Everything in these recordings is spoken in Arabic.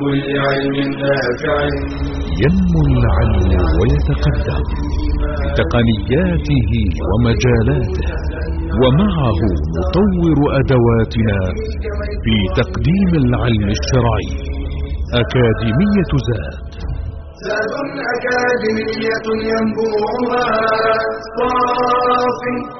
كل علم نافع. ينمو العلم ويتقدم. بتقنياته ومجالاته. ومعه نطور أدواتنا في تقديم العلم الشرعي. أكاديمية زاد. زاد أكاديمية ينبوعها. صافي.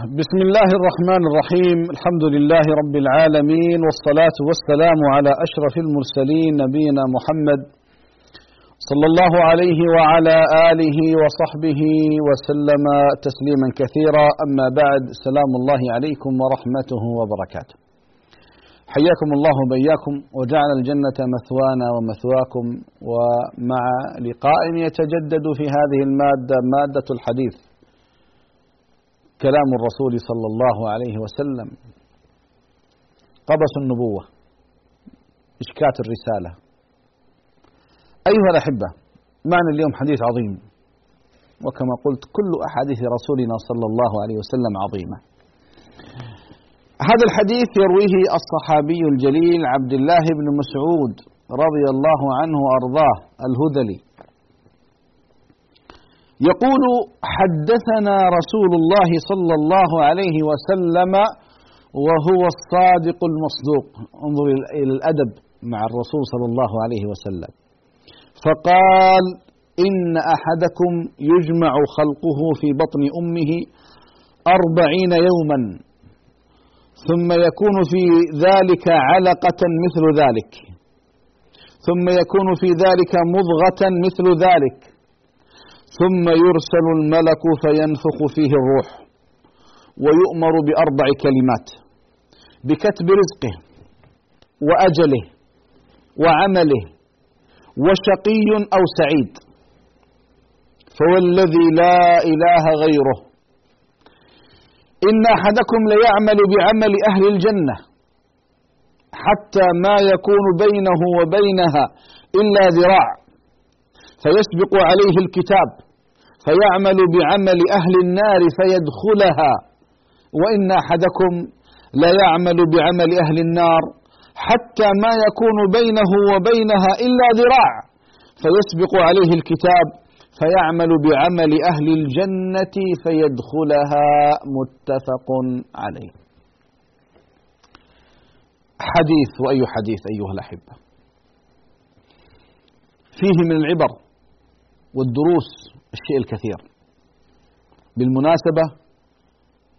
بسم الله الرحمن الرحيم الحمد لله رب العالمين والصلاة والسلام على أشرف المرسلين نبينا محمد صلى الله عليه وعلى آله وصحبه وسلم تسليما كثيرا أما بعد سلام الله عليكم ورحمته وبركاته حياكم الله وبياكم وجعل الجنة مثوانا ومثواكم ومع لقاء يتجدد في هذه المادة مادة الحديث كلام الرسول صلى الله عليه وسلم. قبس النبوة إشكات الرسالة. أيها الأحبة معنا اليوم حديث عظيم. وكما قلت كل أحاديث رسولنا صلى الله عليه وسلم عظيمة. هذا الحديث يرويه الصحابي الجليل عبد الله بن مسعود رضي الله عنه وأرضاه الهذلي. يقول حدثنا رسول الله صلى الله عليه وسلم وهو الصادق المصدوق. انظر إلى الأدب مع الرسول صلى الله عليه وسلم. فقال إن أحدكم يجمع خلقه في بطن أمه أربعين يوما ثم يكون في ذلك علقة مثل ذلك ثم يكون في ذلك مضغة مثل ذلك. ثم يرسل الملك فينفخ فيه الروح ويؤمر بأربع كلمات بكتب رزقه وأجله وعمله وشقي أو سعيد فوالذي لا إله غيره. إن أحدكم ليعمل بعمل أهل الجنة حتى ما يكون بينه وبينها إلا ذراع. فيسبق عليه الكتاب فيعمل بعمل أهل النار فيدخلها. وإن أحدكم ليعمل بعمل أهل النار حتى ما يكون بينه وبينها إلا ذراع فيسبق عليه الكتاب فيعمل بعمل أهل الجنة فيدخلها. متفق عليه. حديث وأي حديث أيها الأحبة. فيه من العبر والدروس الشيء الكثير. بالمناسبة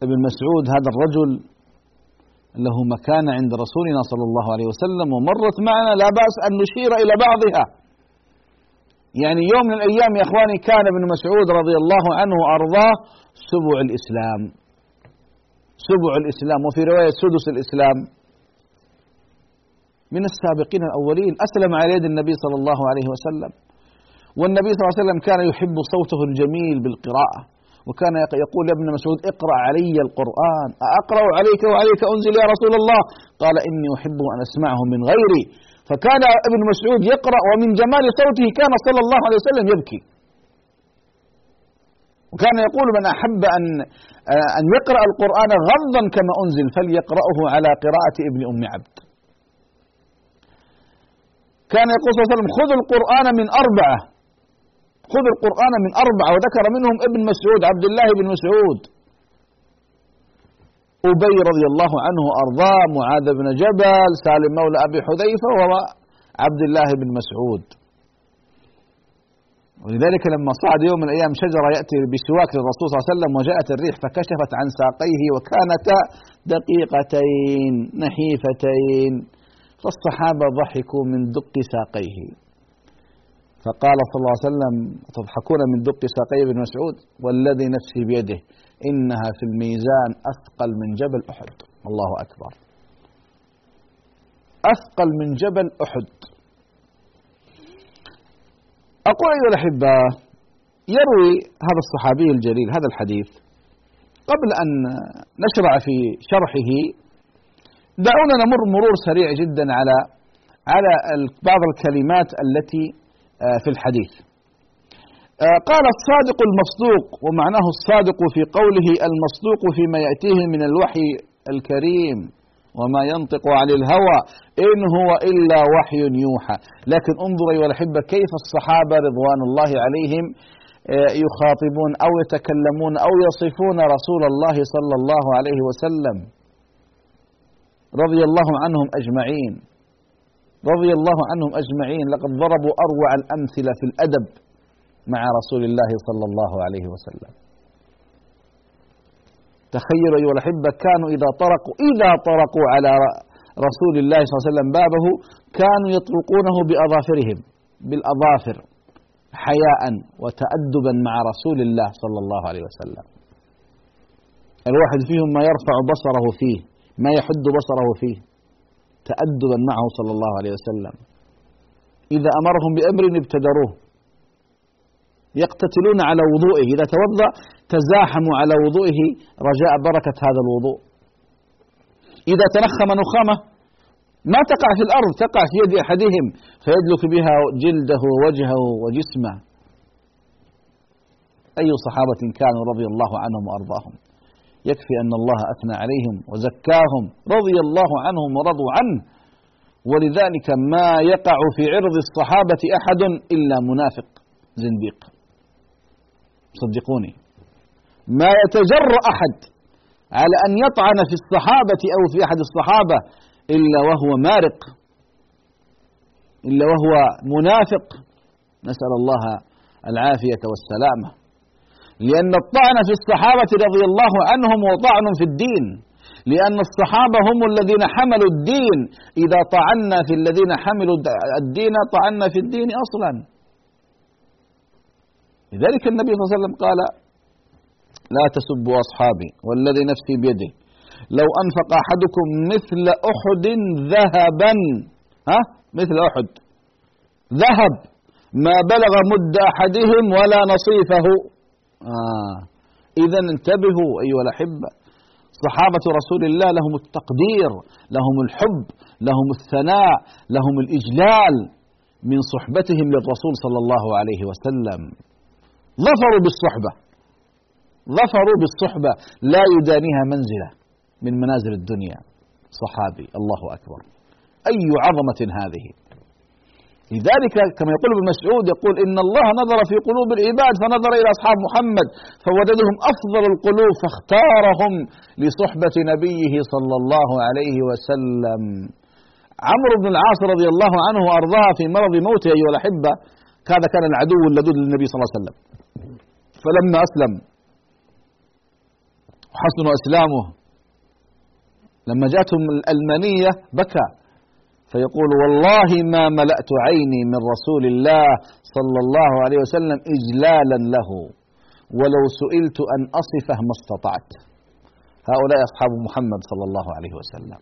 ابن مسعود هذا الرجل له مكانة عند رسولنا صلى الله عليه وسلم ومرت معنا لا بأس أن نشير إلى بعضها. يعني يوم من الأيام يا إخواني كان ابن مسعود رضي الله عنه وأرضاه سبع الإسلام. سبع الإسلام وفي رواية سدس الإسلام. من السابقين الأولين أسلم على يد النبي صلى الله عليه وسلم. والنبي صلى الله عليه وسلم كان يحب صوته الجميل بالقراءة وكان يقول يا ابن مسعود اقرأ علي القرآن أقرأ عليك وعليك أنزل يا رسول الله. قال إني أحب أن أسمعه من غيري. فكان ابن مسعود يقرأ ومن جمال صوته كان صلى الله عليه وسلم يبكي. وكان يقول من أحب أن أن يقرأ القرآن غضا كما أنزل فليقرأه على قراءة ابن أم عبد. كان يقول صلى الله عليه وسلم خذوا القرآن من أربعة. خذ القرآن من أربعة وذكر منهم ابن مسعود عبد الله بن مسعود. أبي رضي الله عنه أرضاه معاذ بن جبل سالم مولى أبي حذيفة وعبد الله بن مسعود. ولذلك لما صعد يوم من الأيام شجرة يأتي بسواك للرسول صلى الله عليه وسلم وجاءت الريح فكشفت عن ساقيه وكانتا دقيقتين نحيفتين. فالصحابة ضحكوا من دق ساقيه. فقال صلى الله عليه وسلم تضحكون من دق ساقي ابن مسعود؟ والذي نفسي بيده إنها في الميزان أثقل من جبل أحد. الله أكبر. أثقل من جبل أحد. أقول أيها الأحبة يروي هذا الصحابي الجليل هذا الحديث قبل أن نشرع في شرحه. دعونا نمر مرور سريع جدا على على بعض الكلمات التي في الحديث. آه، قال الصادق المصدوق ومعناه الصادق في قوله المصدوق فيما يأتيه من الوحي الكريم وما ينطق عن الهوى إن هو إلا وحي يوحى لكن انظر أيها الأحبة كيف الصحابة رضوان الله عليهم آه، يخاطبون أو يتكلمون أو يصفون رسول الله صلى الله عليه وسلم رضي الله عنهم أجمعين رضي الله عنهم أجمعين لقد ضربوا أروع الأمثلة في الأدب مع رسول الله صلى الله عليه وسلم. تخيلوا أيها الأحبة كانوا إذا طرقوا إذا طرقوا على رسول الله صلى الله عليه وسلم بابه كانوا يطرقونه بأظافرهم بالأظافر حياء وتأدبا مع رسول الله صلى الله عليه وسلم. الواحد فيهم ما يرفع بصره فيه ما يحد بصره فيه. تأدبا معه صلى الله عليه وسلم. إذا أمرهم بأمر ابتدروه. يقتتلون على وضوئه. إذا توضأ تزاحموا على وضوئه. رجاء بركة هذا الوضوء. إذا تنخم نخامة ما تقع في الأرض تقع في يد أحدهم فيدلك بها جلده ووجهه وجسمه. أي صحابة كانوا رضي الله عنهم وأرضاهم. يكفي أن الله أثنى عليهم وزكاهم رضي الله عنهم ورضوا عنه. ولذلك ما يقع في عرض الصحابة أحد إلا منافق زنديق. صدقوني. ما يتجرأ أحد على أن يطعن في الصحابة أو في أحد الصحابة إلا وهو مارق إلا وهو منافق. نسأل الله العافية والسلامة. لأن الطعن في الصحابة رضي الله عنهم وطعن في الدين. لأن الصحابة هم الذين حملوا الدين. إذا طعنا في الذين حملوا الدين طعنا في الدين أصلا. لذلك النبي صلى الله عليه وسلم قال لا تسبوا أصحابي والذي نفسي بيده لو أنفق أحدكم مثل أحد ذهبا. ها؟ مثل أحد. ذهب. ما بلغ مد أحدهم ولا نصيفه. آه. إذا انتبهوا أيها الأحبة. صحابة رسول الله لهم التقدير لهم الحب لهم الثناء لهم الإجلال من صحبتهم للرسول صلى الله عليه وسلم. ظفروا بالصحبة. ظفروا بالصحبة. لا يدانيها منزلة من منازل الدنيا. صحابي الله أكبر. أي عظمة هذه؟ لذلك كما يقول ابن مسعود يقول إن الله نظر في قلوب العباد فنظر إلى أصحاب محمد فوجدهم أفضل القلوب فاختارهم لصحبة نبيه صلى الله عليه وسلم. عمرو بن العاص رضي الله عنه وأرضاه في مرض موته أيها الأحبة هذا كان العدو اللدود للنبي صلى الله عليه وسلم. فلما أسلم وحسن أسلامه لما جاءتهم المنية بكى. فيقول والله ما ملأت عيني من رسول الله صلى الله عليه وسلم إجلالا له ولو سئلت أن أصفه ما استطعت. هؤلاء أصحاب محمد صلى الله عليه وسلم.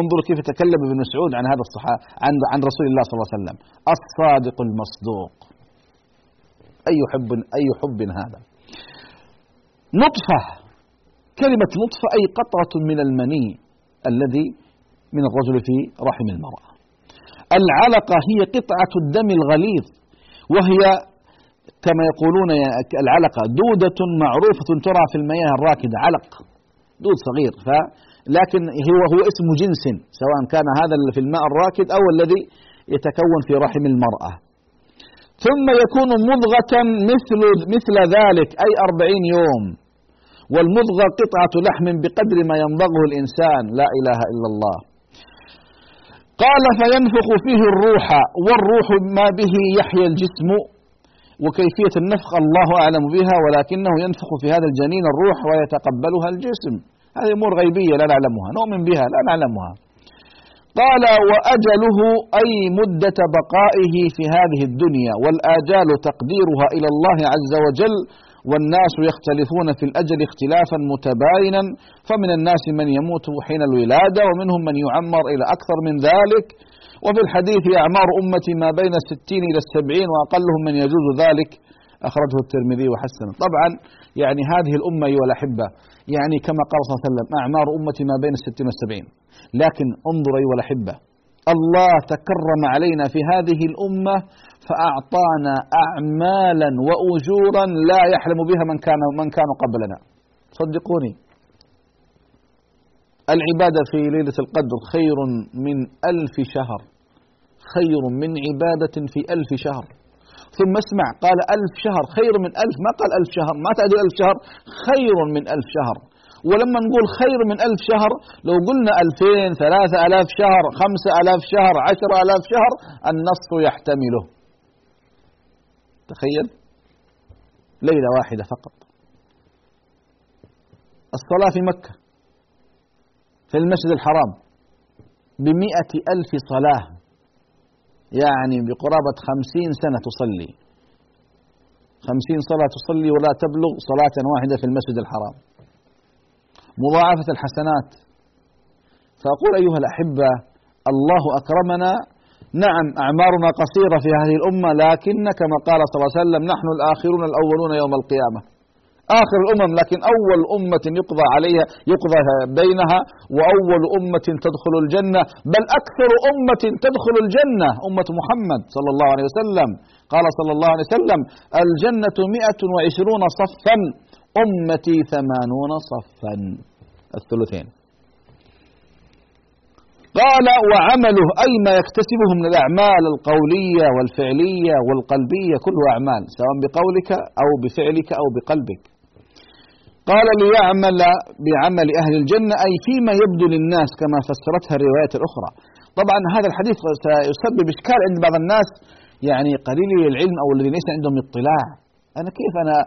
انظر كيف تكلم ابن مسعود عن هذا الصحابة عن عن رسول الله صلى الله عليه وسلم. الصادق المصدوق. أي حب أي حب هذا؟ نطفة. كلمة نطفة أي قطرة من المني الذي من الرجل في رحم المرأة. العلقة هي قطعة الدم الغليظ وهي كما يقولون العلقة دودة معروفة ترى في المياه الراكدة علق دود صغير ف لكن هو هو اسم جنس سواء كان هذا في الماء الراكد أو الذي يتكون في رحم المرأة. ثم يكون مضغة مثل مثل ذلك أي أربعين يوم. والمضغة قطعة لحم بقدر ما يمضغه الإنسان لا إله إلا الله. قال فينفخ فيه الروح والروح ما به يحيا الجسم. وكيفية النفخ الله أعلم بها ولكنه ينفخ في هذا الجنين الروح ويتقبلها الجسم. هذه أمور غيبية لا نعلمها نؤمن بها لا نعلمها. قال وأجله أي مدة بقائه في هذه الدنيا والآجال تقديرها إلى الله عز وجل والناس يختلفون في الأجل اختلافا متباينا فمن الناس من يموت حين الولادة ومنهم من يعمر إلى أكثر من ذلك. وفي الحديث أعمار أمتي ما بين الستين إلى السبعين وأقلهم من يجوز ذلك. أخرجه الترمذي وحسنه. طبعا يعني هذه الأمة أيها الأحبة يعني كما قال صلى الله عليه وسلم أعمار أمتي ما بين الستين والسبعين لكن انظر أيها الأحبة الله تكرم علينا في هذه الأمة فأعطانا أعمالا وأجورا لا يحلم بها من كان من كانوا قبلنا. صدقوني. العبادة في ليلة القدر خير من ألف شهر. خير من عبادة في ألف شهر. ثم اسمع قال ألف شهر خير من ألف ما قال ألف شهر ما تعدل ألف شهر خير من ألف شهر. ولما نقول خير من ألف شهر لو قلنا ألفين ثلاثة ألاف شهر خمسة ألاف شهر عشرة ألاف شهر النص يحتمله. تخيل. ليلة واحدة فقط. الصلاة في مكة. في المسجد الحرام. بمئة ألف صلاة. يعني بقرابة خمسين سنة تصلي. خمسين صلاة تصلي ولا تبلغ صلاة واحدة في المسجد الحرام. مضاعفة الحسنات. فأقول أيها الأحبة الله أكرمنا نعم أعمارنا قصيرة في هذه الأمة لكن كما قال صلى الله عليه وسلم نحن الآخرون الأولون يوم القيامة. آخر الأمم لكن أول أمة يقضى عليها يقضى بينها وأول أمة تدخل الجنة. بل أكثر أمة تدخل الجنة أمة محمد صلى الله عليه وسلم. قال صلى الله عليه وسلم الجنة مئة وعشرون صفا أمتي ثمانون صفا. الثلثين. قال وعمله أي ما يكتسبه من الأعمال القولية والفعلية والقلبية كله أعمال سواء بقولك أو بفعلك أو بقلبك. قال ليعمل بعمل أهل الجنة أي فيما يبدو للناس كما فسرتها الروايات الأخرى. طبعا هذا الحديث سيسبب إشكال عند بعض الناس يعني قليلي العلم أو الذين ليس عندهم اطلاع. أنا كيف أنا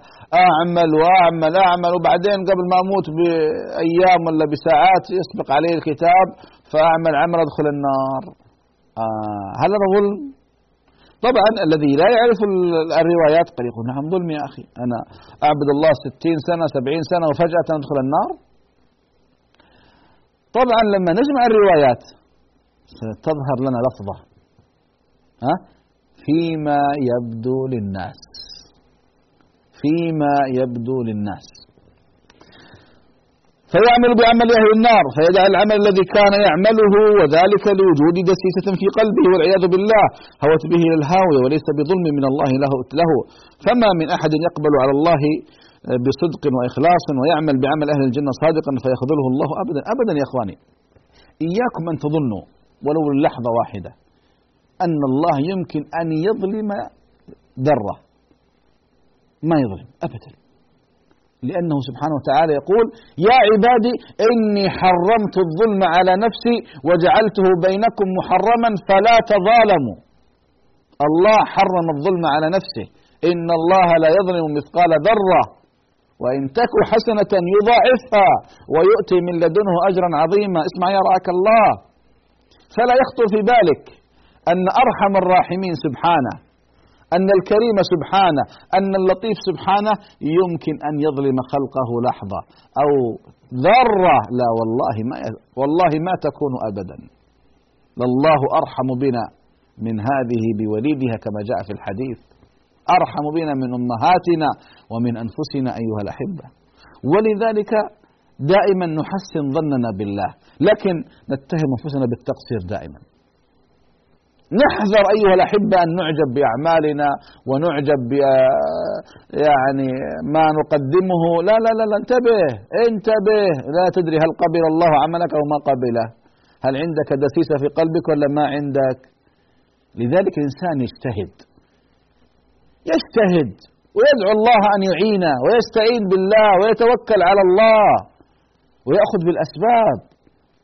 أعمل وأعمل أعمل وبعدين قبل ما أموت بأيام ولا بساعات يسبق علي الكتاب فأعمل عمل أدخل النار. آه هل هذا ظلم؟ طبعا الذي لا يعرف الروايات قد يقول نعم ظلم يا أخي. أنا أعبد الله ستين سنة سبعين سنة وفجأة أدخل النار. طبعا لما نجمع الروايات ستظهر لنا لفظة ها فيما يبدو للناس. فيما يبدو للناس. فيعمل بعمل أهل النار فيجعل العمل الذي كان يعمله وذلك لوجود دسيسة في قلبه والعياذ بالله هوت به إلى الهاوية وليس بظلم من الله له, له. فما من أحد يقبل على الله بصدق وإخلاص ويعمل بعمل أهل الجنة صادقا فيخذله الله أبدا. أبدا يا إخواني إياكم أن تظنوا ولو لحظة واحدة أن الله يمكن أن يظلم ذرة. ما يظلم؟ أبدا. لأنه سبحانه وتعالى يقول يا عبادي إني حرمت الظلم على نفسي وجعلته بينكم محرما فلا تظالموا. الله حرم الظلم على نفسه. إن الله لا يظلم مثقال ذرة. وإن تك حسنة يضاعفها ويؤتي من لدنه أجرا عظيما. اسمع يا رعاك الله. فلا يخطر في بالك أن أرحم الراحمين سبحانه. أن الكريم سبحانه أن اللطيف سبحانه يمكن أن يظلم خلقه لحظة أو ذرة. لا والله ما والله ما تكون أبدا. لله أرحم بنا من هذه بوليدها كما جاء في الحديث. أرحم بنا من أمهاتنا ومن أنفسنا أيها الأحبة. ولذلك دائما نحسن ظننا بالله لكن نتهم أنفسنا بالتقصير دائما. نحذر أيها الأحبة أن نعجب بأعمالنا ونعجب ب يعني ما نقدمه. لا لا لا, لا انتبه انتبه. لا تدري هل قبل الله عملك أو ما قبله. هل عندك دسيسة في قلبك ولا ما عندك؟ لذلك الإنسان يجتهد. يجتهد. ويدعو الله أن يعينه ويستعين بالله ويتوكل على الله ويأخذ بالأسباب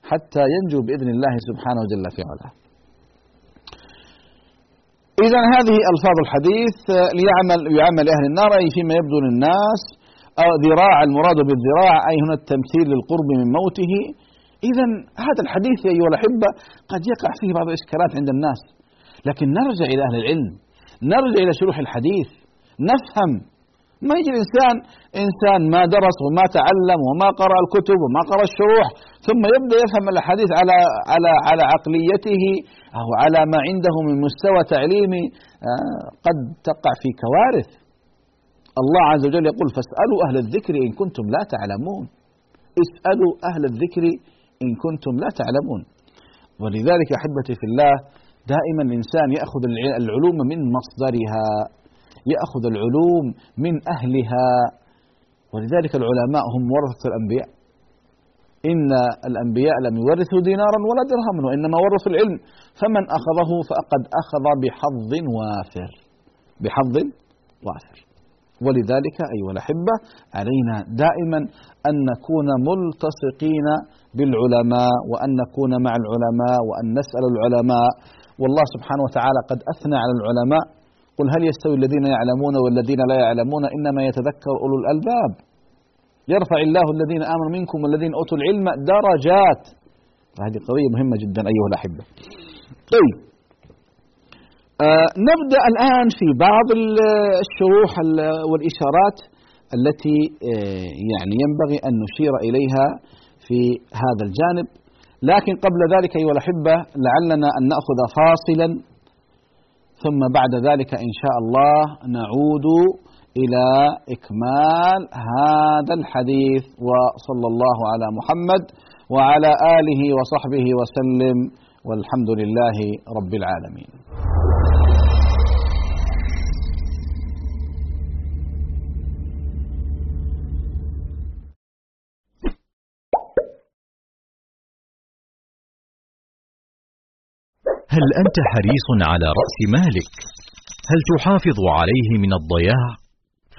حتى ينجو بإذن الله سبحانه جل في علاه إذا هذه ألفاظ الحديث ليعمل يعمل أهل النار أي فيما يبدو للناس أو ذراع المراد بالذراع أي هنا التمثيل للقرب من موته. إذا هذا الحديث يا أيها الأحبة قد يقع فيه بعض الإشكالات عند الناس. لكن نرجع إلى أهل العلم نرجع إلى شروح الحديث نفهم ما يجي الإنسان. إنسان ما درس وما تعلم وما قرأ الكتب وما قرأ الشروح ثم يبدأ يفهم الأحاديث على على على عقليته أو على ما عنده من مستوى تعليمي آه، قد تقع في كوارث. الله عز وجل يقول فاسألوا أهل الذكر إن كنتم لا تعلمون. اسألوا أهل الذكر إن كنتم لا تعلمون. ولذلك أحبتي في الله دائما الإنسان يأخذ العلوم من مصدرها يأخذ العلوم من أهلها. ولذلك العلماء هم ورثة الأنبياء. إن الأنبياء لم يورثوا دينارا ولا درهما وإنما ورثوا العلم. فمن أخذه فقد أخذ بحظ وافر. بحظ وافر. ولذلك أيها الأحبة علينا دائما أن نكون ملتصقين بالعلماء وأن نكون مع العلماء وأن نسأل العلماء. والله سبحانه وتعالى قد أثنى على العلماء. قل هل يستوي الذين يعلمون والذين لا يعلمون؟ إنما يتذكر أولو الألباب. يرفع الله الذين آمنوا منكم والذين أوتوا العلم درجات. فهذه قضية مهمة جدا أيها الأحبة. طيب. آه نبدأ الآن في بعض الشروح والإشارات التي آه يعني ينبغي أن نشير إليها في هذا الجانب. لكن قبل ذلك أيها الأحبة لعلنا أن نأخذ فاصلا ثم بعد ذلك إن شاء الله نعود إلى إكمال هذا الحديث وصلى الله على محمد وعلى آله وصحبه وسلم والحمد لله رب العالمين. هل أنت حريص على رأس مالك؟ هل تحافظ عليه من الضياع؟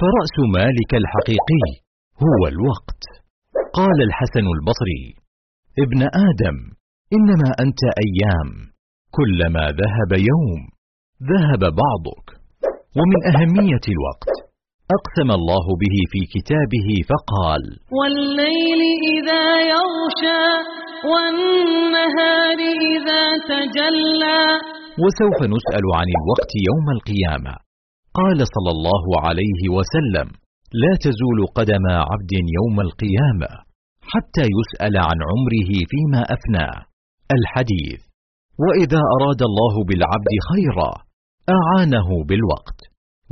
فرأس مالك الحقيقي هو الوقت. قال الحسن البصري: ابن آدم، إنما أنت أيام، كلما ذهب يوم، ذهب بعضك. ومن أهمية الوقت أقسم الله به في كتابه فقال: والليل إذا يغشى والنهار إذا تجلى وسوف نسأل عن الوقت يوم القيامة قال صلى الله عليه وسلم لا تزول قدم عبد يوم القيامة حتى يسأل عن عمره فيما أفناه الحديث وإذا أراد الله بالعبد خيرا أعانه بالوقت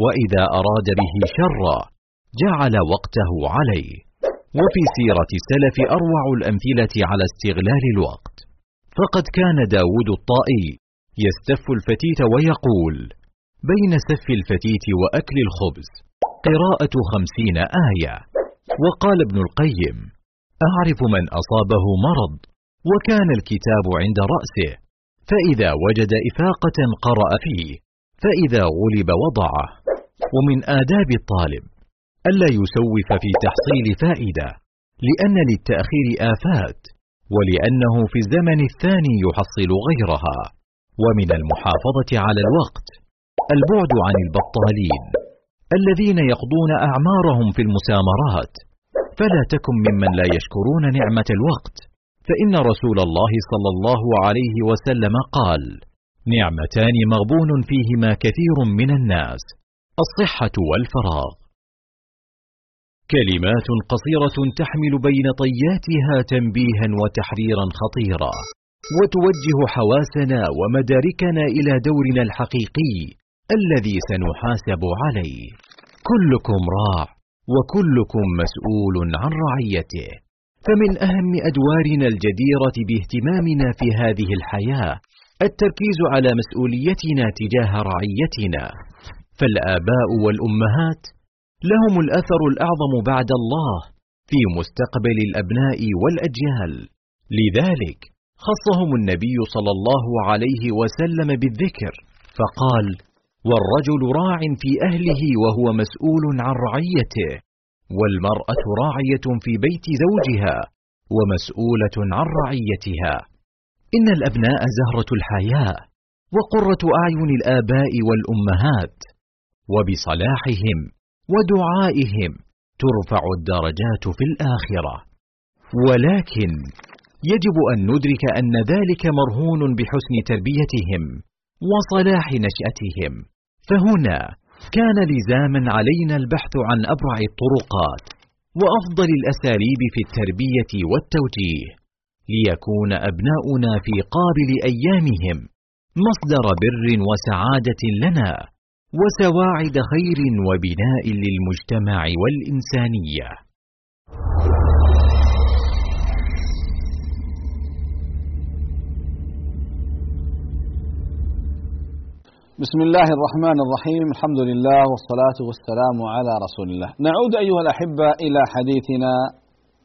وإذا أراد به شرا جعل وقته عليه. وفي سيرة السلف أروع الأمثلة على استغلال الوقت. فقد كان داود الطائي يستف الفتيت ويقول بين سف الفتيت وأكل الخبز. قراءة خمسين آية. وقال ابن القيم أعرف من أصابه مرض وكان الكتاب عند رأسه فإذا وجد إفاقة قرأ فيه فإذا غلب وضعه. ومن آداب الطالب ألا يسوف في تحصيل فائدة لأن للتأخير آفات ولأنه في الزمن الثاني يحصل غيرها. ومن المحافظة على الوقت البعد عن البطالين الذين يقضون أعمارهم في المسامرات. فلا تكن ممن لا يشكرون نعمة الوقت. فإن رسول الله صلى الله عليه وسلم قال نعمتان مغبون فيهما كثير من الناس الصحة والفراغ. كلمات قصيرة تحمل بين طياتها تنبيها وتحريرا خطيرا وتوجه حواسنا ومداركنا إلى دورنا الحقيقي الذي سنحاسب عليه. كلكم راع وكلكم مسؤول عن رعيته. فمن أهم أدوارنا الجديرة باهتمامنا في هذه الحياة التركيز على مسؤوليتنا تجاه رعيتنا. فالآباء والأمهات لهم الأثر الأعظم بعد الله في مستقبل الأبناء والأجيال. لذلك خصهم النبي صلى الله عليه وسلم بالذكر فقال والرجل راع في أهله وهو مسؤول عن رعيته والمرأة راعية في بيت زوجها ومسؤولة عن رعيتها. إن الأبناء زهرة الحياة وقرة أعين الآباء والأمهات وبصلاحهم ودعائهم ترفع الدرجات في الآخرة. ولكن يجب أن ندرك أن ذلك مرهون بحسن تربيتهم. وصلاح نشأتهم. فهنا كان لزاما علينا البحث عن أبرع الطرقات وأفضل الأساليب في التربية والتوجيه ليكون أبناؤنا في قابل أيامهم مصدر بر وسعادة لنا وسواعد خير وبناء للمجتمع والإنسانية. بسم الله الرحمن الرحيم الحمد لله والصلاة والسلام على رسول الله نعود أيها الأحبة إلى حديثنا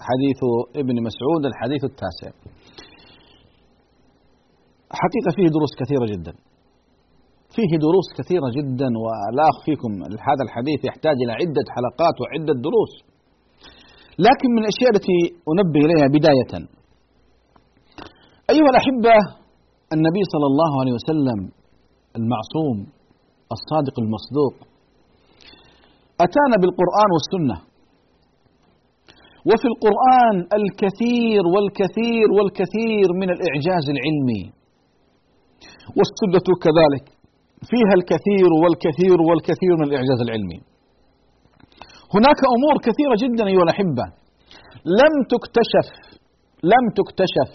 حديث ابن مسعود الحديث التاسع حقيقة فيه دروس كثيرة جدا فيه دروس كثيرة جدا ولا أخفيكم هذا الحديث يحتاج إلى عدة حلقات وعدة دروس لكن من الأشياء التي أنبه إليها بداية أيها الأحبة النبي صلى الله عليه وسلم المعصوم الصادق المصدوق. أتانا بالقرآن والسنة. وفي القرآن الكثير والكثير والكثير من الإعجاز العلمي. والسنة كذلك. فيها الكثير والكثير والكثير من الإعجاز العلمي. هناك أمور كثيرة جدا أيها الأحبة. لم تكتشف لم تكتشف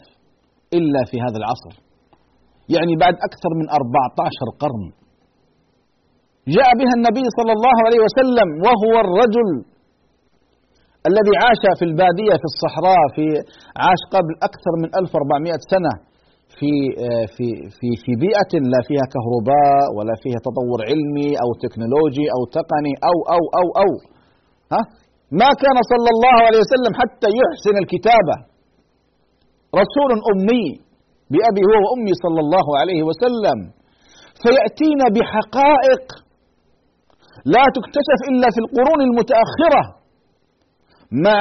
إلا في هذا العصر. يعني بعد أكثر من 14 قرن. جاء بها النبي صلى الله عليه وسلم وهو الرجل الذي عاش في البادية في الصحراء في عاش قبل أكثر من 1400 سنة في في في في بيئة لا فيها كهرباء ولا فيها تطور علمي أو تكنولوجي أو تقني أو أو أو أو. ها؟ ما كان صلى الله عليه وسلم حتى يحسن الكتابة. رسول أمي بأبي هو وأمي صلى الله عليه وسلم. فيأتينا بحقائق لا تكتشف إلا في القرون المتأخرة مع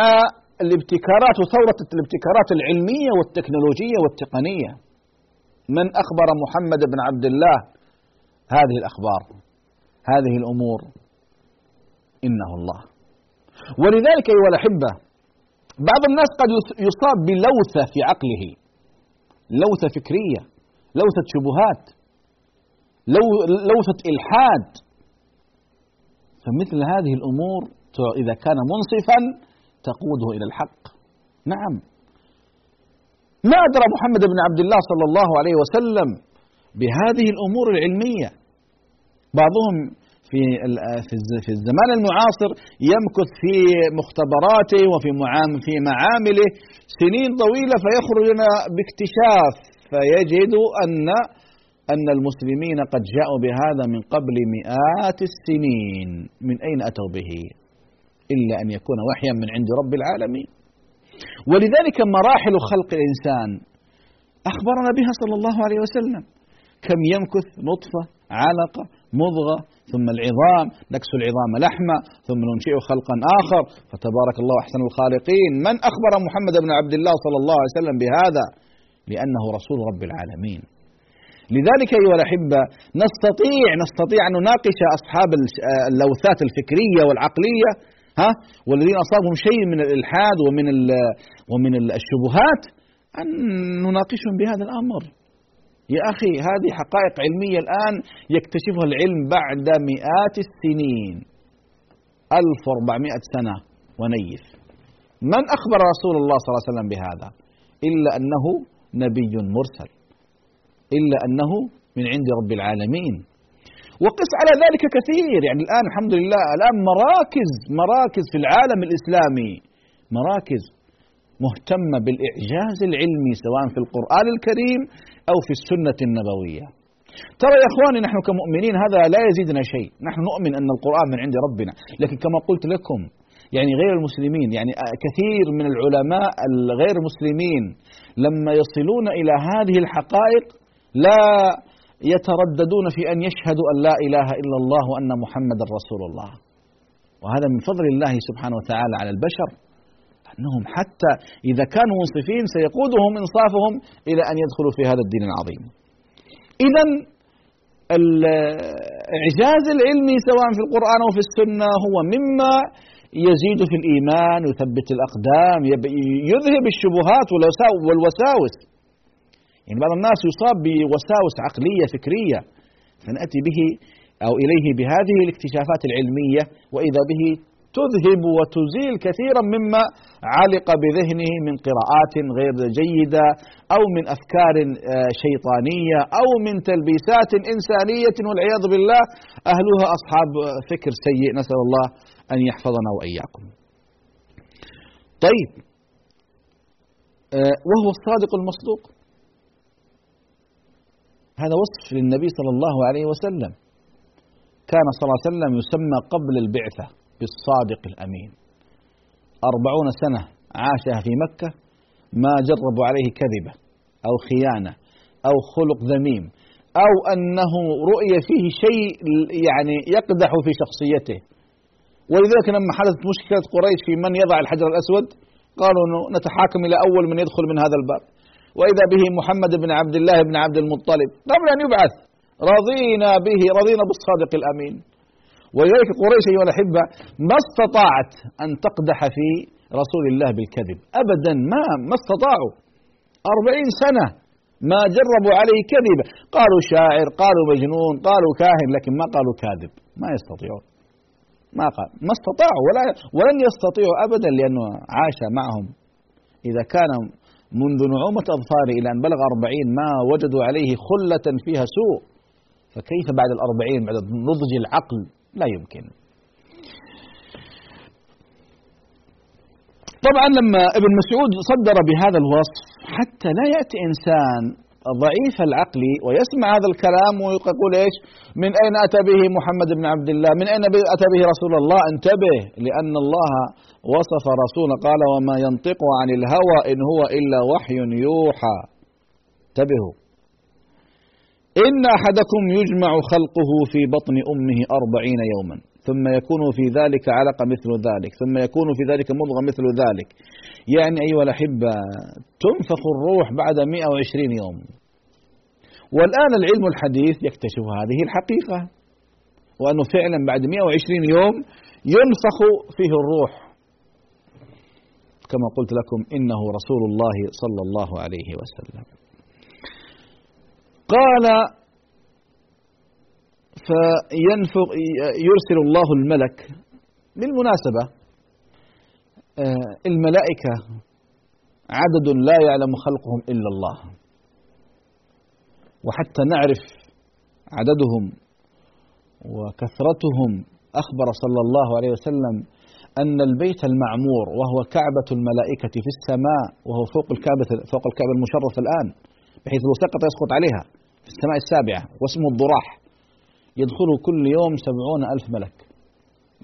الابتكارات وثورة الابتكارات العلمية والتكنولوجية والتقنية. من أخبر محمد بن عبد الله هذه الأخبار هذه الأمور. إنه الله. ولذلك أيها الأحبة بعض الناس قد يصاب بلوثة في عقله. لوثة فكرية لوثة شبهات لو لوثة إلحاد. فمثل هذه الأمور إذا كان منصفا تقوده إلى الحق. نعم. ما أدرى محمد بن عبد الله صلى الله عليه وسلم بهذه الأمور العلمية. بعضهم في في الزمان المعاصر يمكث في مختبراته وفي في معامله سنين طويلة فيخرج لنا باكتشاف فيجد ان أن المسلمين قد جاءوا بهذا من قبل مئات السنين من أين أتوا به؟ إلا أن يكون وحيا من عند رب العالمين. ولذلك مراحل خلق الإنسان أخبرنا بها صلى الله عليه وسلم كم يمكث نطفة علقة مضغة ثم العظام نكس العظام لحمة ثم ننشئه خلقا آخر. فتبارك الله أحسن الخالقين. من أخبر محمد بن عبد الله صلى الله عليه وسلم بهذا؟ لأنه رسول رب العالمين. لذلك أيها الأحبة نستطيع نستطيع أن نناقش أصحاب اللوثات الفكرية والعقلية ها؟ والذين أصابهم شيء من الإلحاد ومن ومن الشبهات أن نناقشهم بهذا الأمر. يا أخي هذه حقائق علمية الآن يكتشفها العلم بعد مئات السنين. 1400 سنة ونيف. من أخبر رسول الله صلى الله عليه وسلم بهذا؟ إلا أنه نبي مرسل. إلا أنه من عند رب العالمين. وقس على ذلك كثير. يعني الآن الحمد لله الآن مراكز مراكز في العالم الإسلامي. مراكز. مهتمة بالإعجاز العلمي سواء في القرآن الكريم أو في السنة النبوية. ترى يا إخواني نحن كمؤمنين هذا لا يزيدنا شيء. نحن نؤمن أن القرآن من عند ربنا. لكن كما قلت لكم يعني غير المسلمين يعني كثير من العلماء الغير مسلمين لما يصلون إلى هذه الحقائق لا يترددون في أن يشهدوا أن لا إله إلا الله وأن محمد رسول الله. وهذا من فضل الله سبحانه وتعالى على البشر. أنهم حتى إذا كانوا منصفين سيقودهم إنصافهم إلى أن يدخلوا في هذا الدين العظيم. إذا الإعجاز العلمي سواء في القرآن أو في السنة هو مما يزيد في الإيمان يثبت الأقدام يذهب الشبهات والوساوس. يعني بعض الناس يصاب بوساوس عقلية فكرية فنأتي به أو إليه بهذه الاكتشافات العلمية وإذا به تذهب وتزيل كثيرا مما علق بذهنه من قراءات غير جيدة أو من أفكار آه، شيطانية أو من تلبيسات إنسانية والعياذ بالله. أهلها أصحاب فكر سيء. نسأل الله أن يحفظنا وإياكم. طيب آه، وهو الصادق المصدوق. هذا وصف للنبي صلى الله عليه وسلم. كان صلى الله عليه وسلم يسمى قبل البعثة. بالصادق الأمين. أربعون سنة عاشها في مكة ما جربوا عليه كذبة أو خيانة أو خلق ذميم أو أنه رؤي فيه شيء يعني يقدح في شخصيته. ولذلك لما حدثت مشكلة قريش في من يضع الحجر الأسود قالوا نتحاكم إلى أول من يدخل من هذا الباب. وإذا به محمد بن عبد الله بن عبد المطلب قبل أن يبعث رضينا به رضينا بالصادق الأمين. ولذلك قريش أيها الأحبة ما استطاعت أن تقدح في رسول الله بالكذب. أبدا ما ما استطاعوا. أربعين سنة ما جربوا عليه كذبة قالوا شاعر قالوا مجنون قالوا كاهن لكن ما قالوا كاذب. ما يستطيعون. ما قال ما استطاعوا ولا ولن يستطيعوا أبدا لأنه عاش معهم. إذا كان منذ نعومة أظفاره إلى أن بلغ أربعين ما وجدوا عليه خلة فيها سوء. فكيف بعد الأربعين بعد نضج العقل؟ لا يمكن طبعا لما ابن مسعود صدر بهذا الوصف حتى لا يأتي إنسان ضعيف العقل ويسمع هذا الكلام ويقول إيش؟ من أين أتى به محمد بن عبد الله؟ من أين أتى به رسول الله؟ انتبه لأن الله وصف رسوله قال وما ينطق عن الهوى إن هو إلا وحي يوحى. انتبهوا. إن أحدكم يجمع خلقه في بطن أمه أربعين يوما ثم يكون في ذلك علقة مثل ذلك ثم يكون في ذلك مضغة مثل ذلك. يعني أيها الأحبة تنفخ الروح بعد 120 يوم. والآن العلم الحديث يكتشف هذه الحقيقة وأنه فعلا بعد 120 يوم ينفخ فيه الروح. كما قلت لكم إنه رسول الله صلى الله عليه وسلم. قال فينفق يرسل الله الملك. بالمناسبة آه، الملائكة عدد لا يعلم خلقهم إلا الله. وحتى نعرف عددهم وكثرتهم أخبر صلى الله عليه وسلم أن البيت المعمور وهو كعبة الملائكة في السماء وهو فوق الكعبة فوق الكعبة المشرفة الآن بحيث لو سقط يسقط عليها. في السماء السابعة واسمه الضراح. يدخل كل يوم سبعون ألف ملك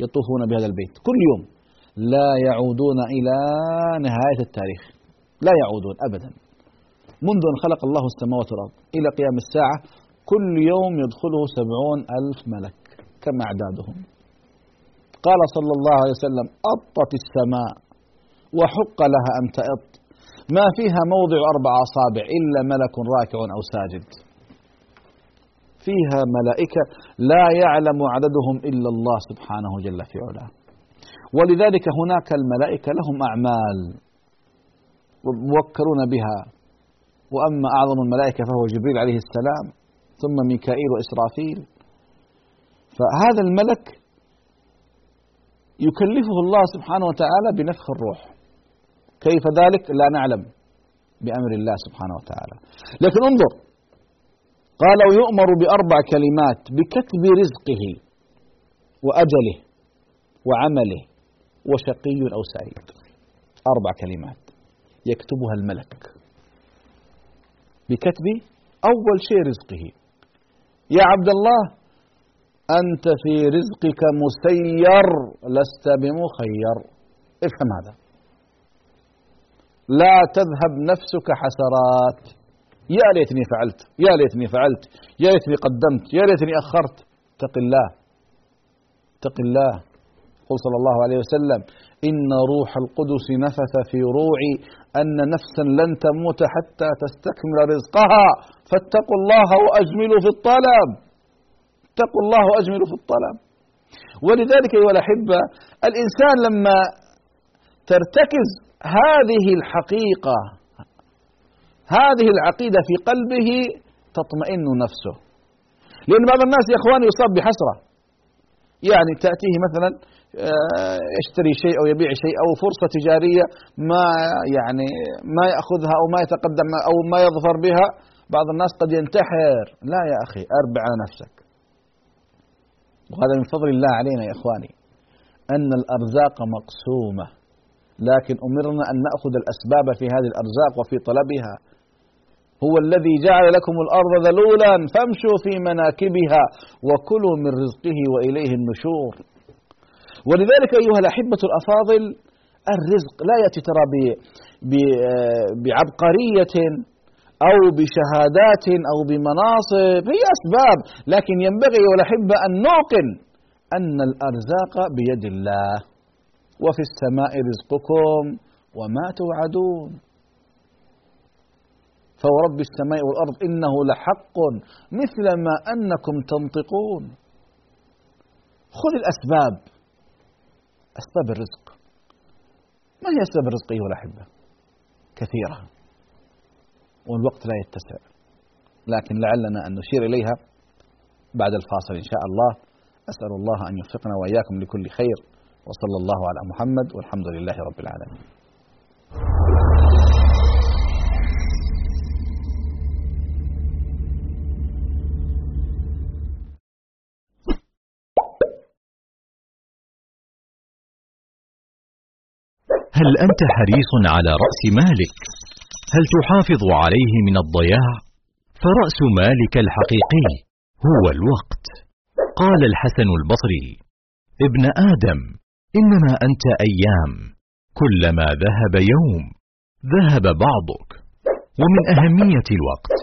يطوفون بهذا البيت. كل يوم. لا يعودون إلى نهاية التاريخ. لا يعودون أبدا. منذ أن خلق الله السماوات والأرض إلى قيام الساعة كل يوم يدخله سبعون ألف ملك كم أعدادهم. قال صلى الله عليه وسلم أطت السماء وحق لها أن تأط. ما فيها موضع أربع أصابع إلا ملك راكع أو ساجد. فيها ملائكة لا يعلم عددهم إلا الله سبحانه جل في علاه. ولذلك هناك الملائكة لهم أعمال موكلون بها. وأما أعظم الملائكة فهو جبريل عليه السلام ثم ميكائيل وإسرافيل. فهذا الملك يكلفه الله سبحانه وتعالى بنفخ الروح. كيف ذلك؟ لا نعلم بأمر الله سبحانه وتعالى. لكن انظر قال ويؤمر بأربع كلمات بكتب رزقه وأجله وعمله وشقي أو سعيد. أربع كلمات يكتبها الملك بكتب أول شيء رزقه. يا عبد الله أنت في رزقك مسير لست بمخير. افهم هذا. لا تذهب نفسك حسرات. يا ليتني فعلت يا ليتني فعلت يا ليتني قدمت يا ليتني أخرت. اتق الله اتق الله. قل صلى الله عليه وسلم إن روح القدس نفث في روعي أن نفسا لن تموت حتى تستكمل رزقها. فاتقوا الله وأجملوا في الطلب. اتقوا الله وأجملوا في الطلب. ولذلك أيها الأحبة الإنسان لما ترتكز هذه الحقيقة هذه العقيدة في قلبه تطمئن نفسه. لأن بعض الناس يا إخواني يصاب بحسرة. يعني تأتيه مثلا آه، يشتري شيء أو يبيع شيء أو فرصة تجارية ما يعني ما يأخذها أو ما يتقدم أو ما يظفر بها بعض الناس قد ينتحر. لا يا أخي أربع على نفسك. وهذا من فضل الله علينا يا إخواني أن الأرزاق مقسومة. لكن أمرنا أن نأخذ الأسباب في هذه الأرزاق وفي طلبها. هو الذي جعل لكم الأرض ذلولا فامشوا في مناكبها وكلوا من رزقه وإليه النشور. ولذلك أيها الأحبة الأفاضل الرزق لا يأتي ترى بعبقرية أو بشهادات أو بمناصب هي أسباب. لكن ينبغي أيها الأحبة أن نعقل أن الأرزاق بيد الله. وفي السماء رزقكم وما توعدون. فورب السماء والأرض إنه لحق مثل ما أنكم تنطقون. خذ الأسباب. أسباب الرزق. ما هي أسباب الرزق أيها الأحبة؟ كثيرة. والوقت لا يتسع. لكن لعلنا أن نشير إليها بعد الفاصل إن شاء الله. أسأل الله أن يوفقنا وإياكم لكل خير. وصلى الله على محمد والحمد لله رب العالمين. هل أنت حريص على رأس مالك؟ هل تحافظ عليه من الضياع؟ فرأس مالك الحقيقي هو الوقت قال الحسن البصري ابن آدم إنما أنت أيام كلما ذهب يوم ذهب بعضك ومن أهمية الوقت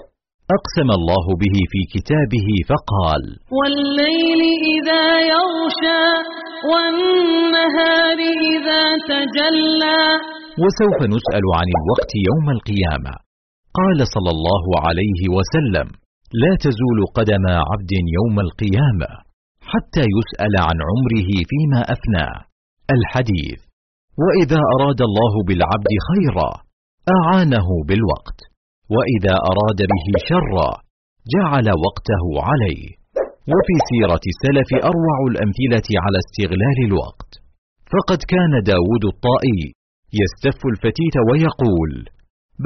أقسم الله به في كتابه فقال والليل إذا يغشى والنهار إذا تجلى. وسوف نسأل عن الوقت يوم القيامة. قال صلى الله عليه وسلم لا تزول قدم عبد يوم القيامة حتى يسأل عن عمره فيما أفناه الحديث وإذا أراد الله بالعبد خيرا أعانه بالوقت. وإذا أراد به شرا جعل وقته عليه. وفي سيرة السلف أروع الأمثلة على استغلال الوقت. فقد كان داود الطائي يستف الفتيت ويقول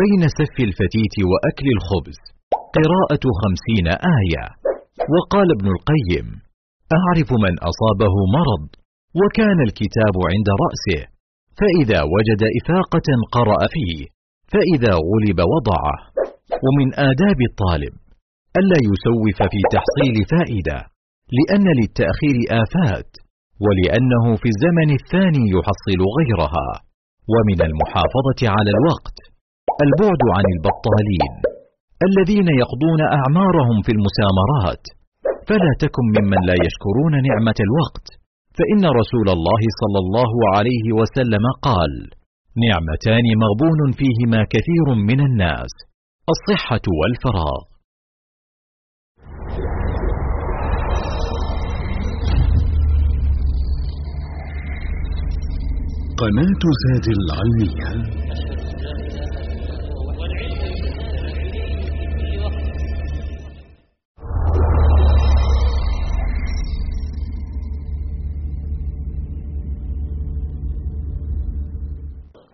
بين سف الفتيت وأكل الخبز قراءة خمسين آية. وقال ابن القيم أعرف من أصابه مرض وكان الكتاب عند رأسه فإذا وجد إفاقة قرأ فيه. فإذا غلب وضعه ومن آداب الطالب ألا يسوف في تحصيل فائدة لأن للتأخير آفات ولأنه في الزمن الثاني يحصل غيرها. ومن المحافظة على الوقت البعد عن البطالين الذين يقضون أعمارهم في المسامرات. فلا تكن ممن لا يشكرون نعمة الوقت. فإن رسول الله صلى الله عليه وسلم قال نعمتان مغبون فيهما كثير من الناس. الصحة والفراغ. قناة زاد العلمية.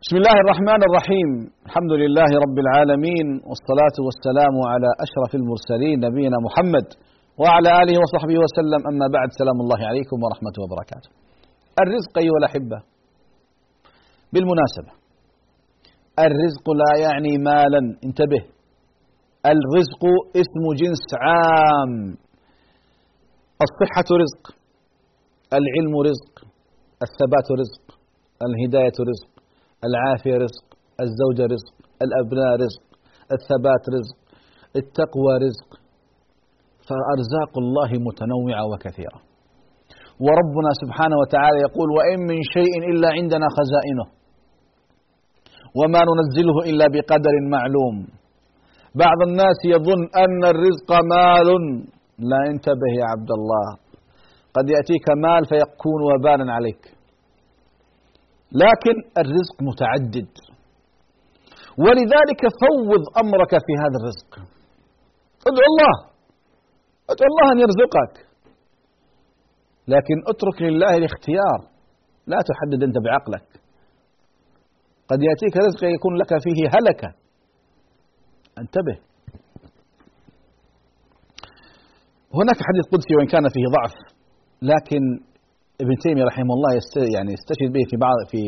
بسم الله الرحمن الرحيم. الحمد لله رب العالمين والصلاة والسلام على أشرف المرسلين نبينا محمد وعلى آله وصحبه وسلم. أما بعد سلام الله عليكم ورحمة وبركاته. الرزق أيها الأحبة بالمناسبة الرزق لا يعني مالا. انتبه الرزق اسم جنس عام. الصحة رزق العلم رزق الثبات رزق الهداية رزق. العافية رزق الزوجة رزق الأبناء رزق الثبات رزق التقوى رزق. فأرزاق الله متنوعة وكثيرة. وربنا سبحانه وتعالى يقول وإن من شيء إلا عندنا خزائنه وما ننزله إلا بقدر معلوم. بعض الناس يظن أن الرزق مال. لا انتبه يا عبد الله. قد يأتيك مال فيكون وبالا عليك. لكن الرزق متعدد. ولذلك فوض أمرك في هذا الرزق. ادعو الله. ادعو الله أن يرزقك. لكن اترك لله الاختيار. لا تحدد أنت بعقلك. قد يأتيك رزق يكون لك فيه هلكة. انتبه. هناك حديث قدسي وإن كان فيه ضعف. لكن ابن تيمية رحمه الله يعني يستشهد به في بعض في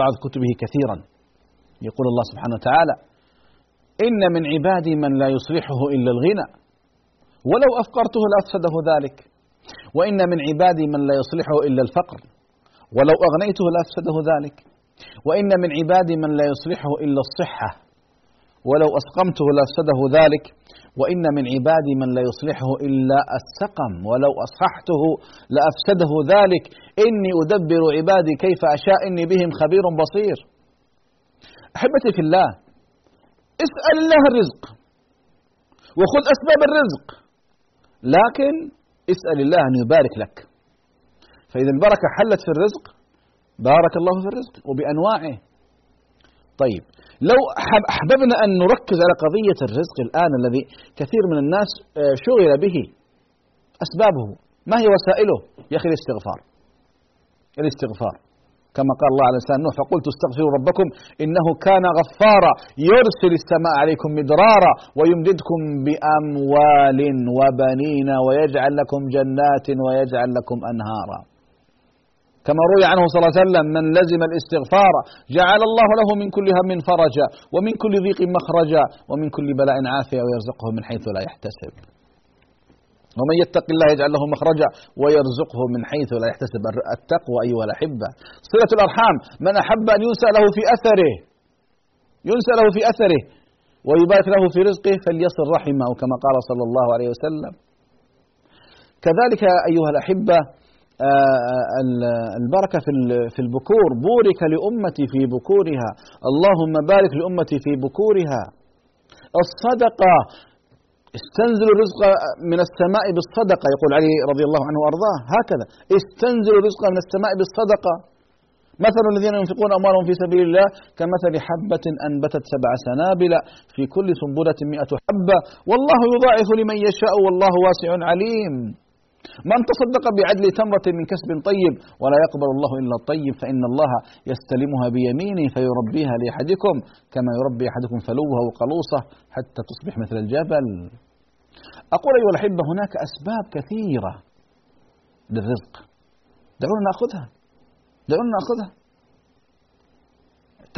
بعض كتبه كثيرا. يقول الله سبحانه وتعالى إن من عبادي من لا يصلحه إلا الغنى ولو أفقرته لأفسده ذلك. وإن من عبادي من لا يصلحه إلا الفقر ولو أغنيته لأفسده ذلك. وإن من عبادي من لا يصلحه إلا الصحة. ولو أسقمته لأفسده ذلك وإن من عبادي من لا يصلحه إلا السقم. ولو أصححته لأفسده ذلك إني أدبر عبادي كيف أشاء إني بهم خبير بصير. أحبتي في الله اسأل الله الرزق وخذ أسباب الرزق لكن اسأل الله أن يبارك لك. فإذا البركة حلت في الرزق بارك الله في الرزق وبأنواعه. طيب. لو أحببنا أن نركز على قضية الرزق الآن الذي كثير من الناس آه، شغل به. أسبابه. ما هي وسائله؟ يا أخي الاستغفار. الاستغفار. كما قال الله على لسان نوح فقلت استغفروا ربكم إنه كان غفارا. يرسل السماء عليكم مدرارا ويمددكم بأموال وبنين ويجعل لكم جنات ويجعل لكم أنهارا. كما روي عنه صلى الله عليه وسلم من لزم الاستغفار جعل الله له من كل هم فرجا ومن كل ضيق مخرجا ومن كل بلاء عافية ويرزقه من حيث لا يحتسب. ومن يتق الله يجعل له مخرجا ويرزقه من حيث لا يحتسب. التقوى أيها الأحبة. صلة الأرحام من أحب أن ينسى له في أثره ينسى له في أثره ويبارك له في رزقه فليصل رحمه. كما قال صلى الله عليه وسلم. كذلك أيها الأحبة البركة في البكور. بورك لأمتي في بكورها. اللهم بارك لأمتي في بكورها. الصدقة. استنزل الرزق من السماء بالصدقة يقول علي رضي الله عنه وأرضاه. هكذا. استنزل الرزق من السماء بالصدقة. مثل الذين ينفقون أموالهم في سبيل الله كمثل حبة أنبتت سبع سنابل في كل سنبلة مئة حبة. والله يضاعف لمن يشاء والله واسع عليم. من تصدق بعدل تمرة من كسب طيب ولا يقبل الله إلا الطيب فإن الله يستلمها بيمينه فيربيها لأحدكم كما يربي أحدكم فلوه وقلوصه حتى تصبح مثل الجبل. أقول أيها الأحبة هناك أسباب كثيرة للرزق. دعونا نأخذها. دعونا نأخذها.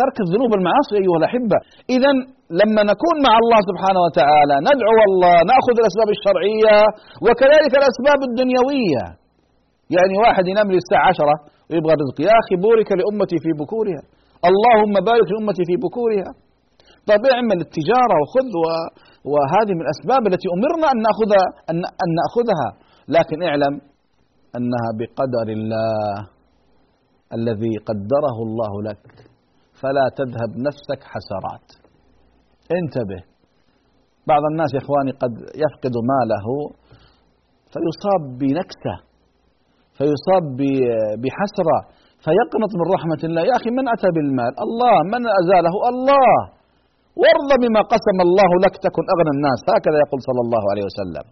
ترك الذنوب والمعاصي أيها الأحبة. إذا لما نكون مع الله سبحانه وتعالى ندعو الله نأخذ الأسباب الشرعية وكذلك الأسباب الدنيوية. يعني واحد ينام للساعة عشرة ويبغى رزق. يا أخي بورك لأمتي في بكورها. اللهم بارك لأمتي في بكورها. طيب اعمل التجارة وخذ. وهذه من الأسباب التي أمرنا أن نأخذها أن, أن نأخذها. لكن اعلم أنها بقدر الله الذي قدره الله لك. فلا تذهب نفسك حسرات. انتبه. بعض الناس يا إخواني قد يفقد ماله فيصاب بنكسة فيصاب بحسرة فيقنط من رحمة الله. يا أخي من أتى بالمال؟ الله من أزاله؟ الله. وارض بما قسم الله لك تكن أغنى الناس. هكذا يقول صلى الله عليه وسلم.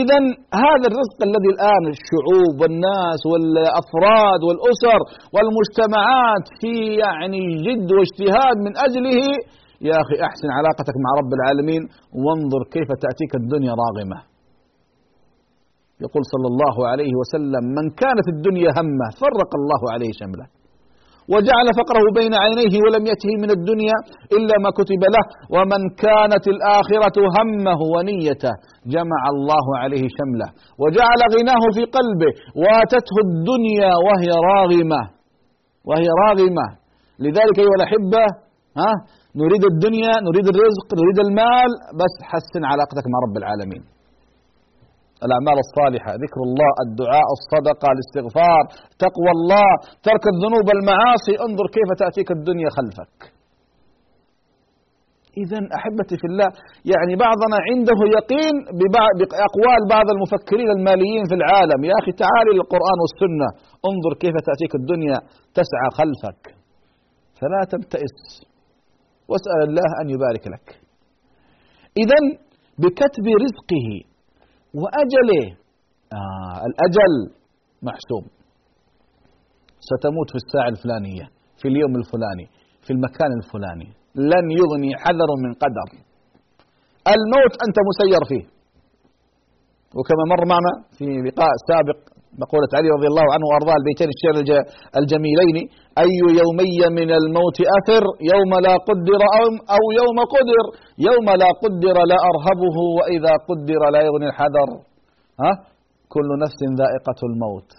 اذا هذا الرزق الذي الآن الشعوب والناس والأفراد والأسر والمجتمعات في يعني جد واجتهاد من أجله يا أخي أحسن علاقتك مع رب العالمين وانظر كيف تأتيك الدنيا راغمة. يقول صلى الله عليه وسلم من كانت الدنيا همة فرق الله عليه شمله. وجعل فقره بين عينيه ولم يته من الدنيا إلا ما كتب له. ومن كانت الآخرة همه ونيته جمع الله عليه شمله. وجعل غناه في قلبه. واتته الدنيا وهي راغمة. وهي راغمة. لذلك أيها الأحبة ها نريد الدنيا نريد الرزق نريد المال بس حسن علاقتك مع رب العالمين. الأعمال الصالحة. ذكر الله الدعاء الصدقة الاستغفار تقوى الله ترك الذنوب المعاصي انظر كيف تأتيك الدنيا خلفك. إذا أحبتي في الله يعني بعضنا عنده يقين بأقوال بعض المفكرين الماليين في العالم. يا أخي تعالي للقرآن والسنة. انظر كيف تأتيك الدنيا تسعى خلفك. فلا تبتئس. واسأل الله أن يبارك لك. إذا بكتب رزقه. وأجله. آه الأجل محسوم ستموت في الساعة الفلانية في اليوم الفلاني في المكان الفلاني. لن يغني حذر من قدر. الموت أنت مسير فيه. وكما مر معنا في لقاء سابق مقولة علي رضي الله عنه وأرضاه البيتين الشعر الجميلين. أي يومي من الموت أثر؟ يوم لا قدر أو يوم قدر. يوم لا قدر لا أرهبه وإذا قدر لا يغني الحذر. ها؟ كل نفس ذائقة الموت.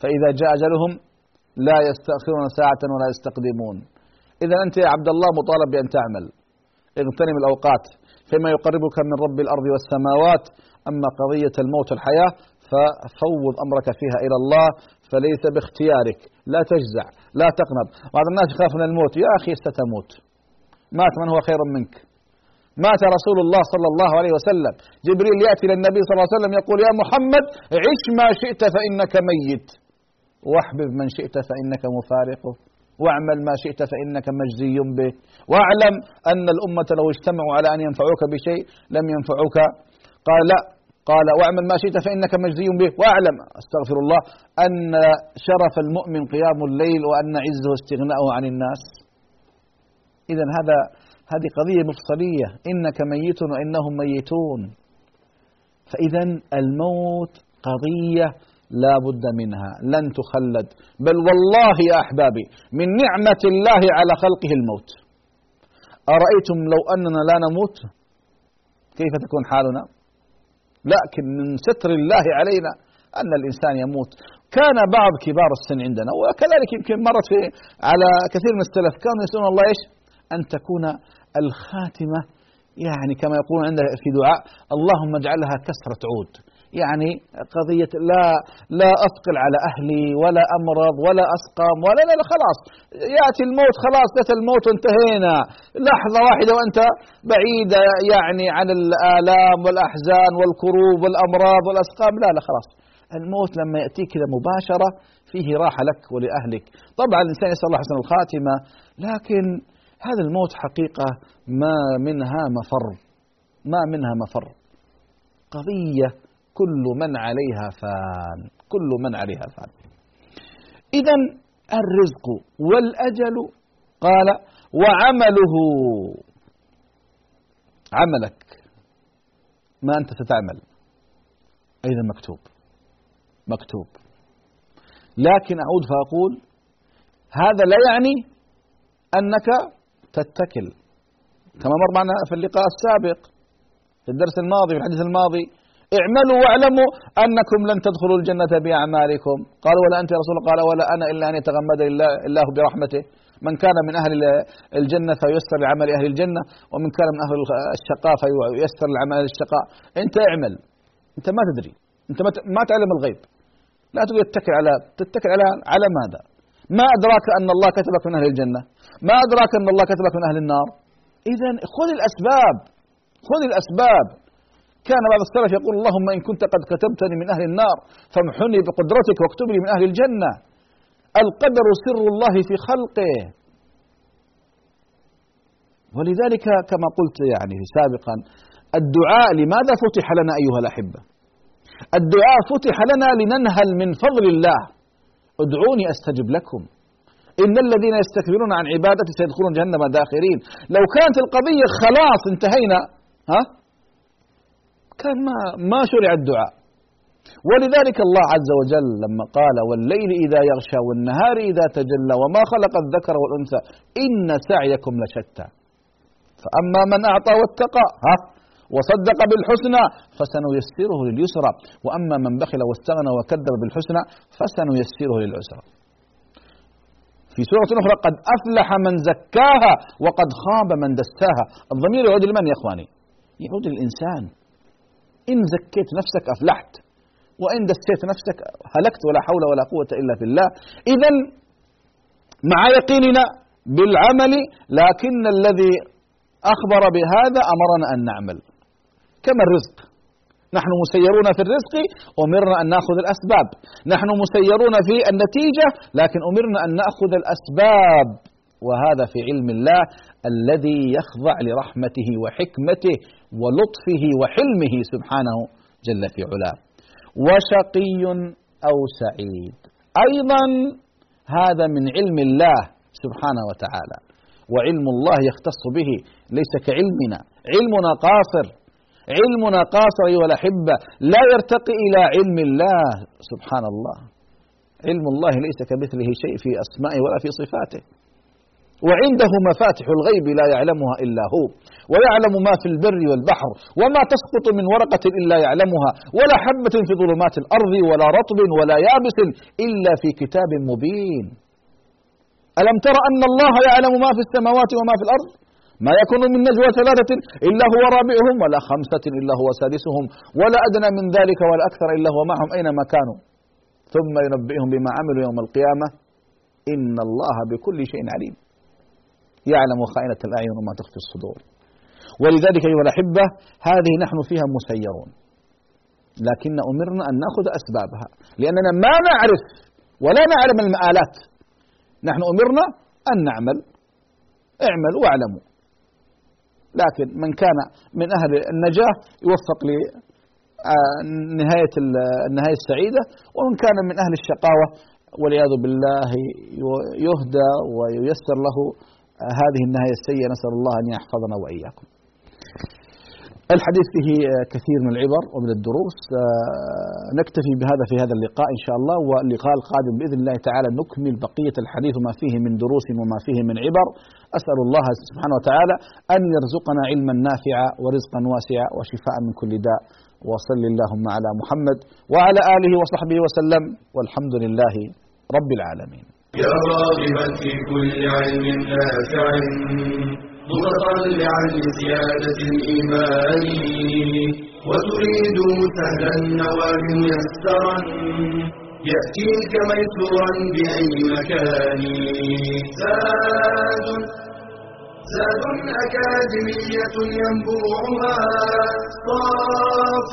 فإذا جاء أجلهم لا يستأخرون ساعة ولا يستقدمون. إذا أنت يا عبد الله مطالب بأن تعمل. اغتنم الأوقات. فيما يقربك من رب الأرض والسماوات. أما قضية الموت والحياة ففوض أمرك فيها إلى الله فليس باختيارك. لا تجزع لا تقنط. بعض الناس يخاف من الموت. يا أخي ستموت مات من هو خير منك. مات رسول الله صلى الله عليه وسلم. جبريل يأتي للنبي صلى الله عليه وسلم يقول يا محمد عش ما شئت فإنك ميت. واحبب من شئت فإنك مفارقه واعمل ما شئت فإنك مجزي به. واعلم أن الأمة لو اجتمعوا على أن ينفعوك بشيء لم ينفعوك. قال لا قال واعمل ما شئت فإنك مجزي به واعلم. أستغفر الله. أن شرف المؤمن قيام الليل وأن عزه استغناؤه عن الناس. إذا هذا هذه قضية مفصلية. إنك ميت وإنهم ميتون. فإذا الموت قضية لا بد منها. لن تخلد. بل والله يا أحبابي من نعمة الله على خلقه الموت. أرأيتم لو أننا لا نموت؟ كيف تكون حالنا؟ لكن من ستر الله علينا أن الإنسان يموت. كان بعض كبار السن عندنا وكذلك يمكن مرت في على كثير من السلف كانوا يسألون الله إيش؟ أن تكون الخاتمة يعني كما يقولون عندنا في دعاء اللهم اجعلها كسرة عود. يعني قضية لا لا أثقل على أهلي ولا أمرض ولا أسقم ولا لا, لا خلاص. يأتي الموت خلاص جت الموت وانتهينا لحظة واحدة وأنت بعيدة يعني عن الآلام والأحزان والكروب والأمراض والأسقام. لا لا خلاص. الموت لما يأتيك كذا مباشرة فيه راحة لك ولأهلك. طبعا الإنسان يسأل الله حسن الخاتمة لكن هذا الموت حقيقة ما منها مفر ما منها مفر. قضية كل من عليها فان كل من عليها فان. إذا الرزق والأجل قال وعمله. عملك. ما أنت ستعمل. أيضا مكتوب مكتوب. لكن أعود فأقول هذا لا يعني أنك تتكل. كما مر معنا في اللقاء السابق في الدرس الماضي في الحديث الماضي اعملوا واعلموا أنكم لن تدخلوا الجنة بأعمالكم. قال ولا أنت يا رسول الله؟ قال ولا أنا إلا أن يتغمد الله برحمته. من كان من أهل الجنة فييسر لعمل أهل الجنة ومن كان من أهل الشقاء فييسر لعمل الشقاء. أنت اعمل. أنت ما تدري. أنت ما تعلم الغيب. لا تقول تتكل على تتكل على على ماذا؟ ما أدراك أن الله كتبك من أهل الجنة؟ ما أدراك أن الله كتبك من أهل النار؟ اذا خذ الأسباب. خذ الأسباب. كان بعض السلف يقول اللهم إن كنت قد كتبتني من أهل النار فامحني بقدرتك واكتبني من أهل الجنة. القدر سر الله في خلقه. ولذلك كما قلت يعني سابقا الدعاء لماذا فتح لنا أيها الأحبة؟ الدعاء فتح لنا لننهل من فضل الله. ادعوني أستجب لكم. إن الذين يستكبرون عن عبادتي سيدخلون جهنم داخرين. لو كانت القضية خلاص انتهينا ها؟ كان ما ما شرع الدعاء. ولذلك الله عز وجل لما قال والليل إذا يغشى والنهار إذا تجلى وما خلق الذكر والأنثى إن سعيكم لشتى. فأما من أعطى واتقى ها وصدق بالحسنى فسنيسره لليسرى. وأما من بخل واستغنى وكذب بالحسنى فسنيسره للعسرى. في سورة أخرى قد أفلح من زكاها وقد خاب من دساها. الضمير يعود لمن يا إخواني؟ يعود للإنسان. إن زكيت نفسك أفلحت وإن دسيت نفسك هلكت ولا حول ولا قوة إلا بالله. إذا مع يقيننا بالعمل لكن الذي أخبر بهذا أمرنا أن نعمل. كما الرزق. نحن مسيرون في الرزق أمرنا أن نأخذ الأسباب. نحن مسيرون في النتيجة لكن أمرنا أن نأخذ الأسباب. وهذا في علم الله الذي يخضع لرحمته وحكمته. ولطفه وحلمه سبحانه جل في علاه. وشقي أو سعيد. أيضا هذا من علم الله سبحانه وتعالى. وعلم الله يختص به ليس كعلمنا. علمنا قاصر. علمنا قاصر أيها الأحبة. لا يرتقي إلى علم الله سبحان الله. علم الله ليس كمثله شيء في أسمائه ولا في صفاته. وعنده مفاتح الغيب لا يعلمها إلا هو ويعلم ما في البر والبحر وما تسقط من ورقة إلا يعلمها ولا حبة في ظلمات الأرض ولا رطب ولا يابس إلا في كتاب مبين. ألم تر أن الله يعلم ما في السماوات وما في الأرض؟ ما يكون من نجوى ثلاثة إلا هو رابعهم ولا خمسة إلا هو سادسهم ولا أدنى من ذلك ولا أكثر إلا هو معهم أينما كانوا؟ ثم ينبئهم بما عملوا يوم القيامة. إن الله بكل شيء عليم. يعلم خائنة الأعين وما تخفي الصدور. ولذلك أيها الأحبة هذه نحن فيها مسيرون. لكن أمرنا أن نأخذ أسبابها. لأننا ما نعرف ولا نعلم المآلات. نحن أمرنا أن نعمل. اعملوا واعلموا. لكن من كان من أهل النجاة يوفق لنهاية النهاية السعيدة. ومن كان من أهل الشقاوة والعياذ بالله يهدى وييسر له هذه النهاية السيئة نسأل الله أن يحفظنا وإياكم. الحديث فيه كثير من العبر ومن الدروس. نكتفي بهذا في هذا اللقاء إن شاء الله واللقاء القادم بإذن الله تعالى نكمل بقية الحديث وما فيه من دروس وما فيه من عبر. أسأل الله سبحانه وتعالى أن يرزقنا علما نافعا ورزقا واسعا وشفاء من كل داء. وصل اللهم على محمد وعلى آله وصحبه وسلم والحمد لله رب العالمين. يا راغبا في كل علم نافع. متطلعا لزيادة الإيمان. وتريد سهلا النوال ميسرا. يأتيك ميسورا بأي مكان. زاد زاد أكاديمية ينبوعها. صاف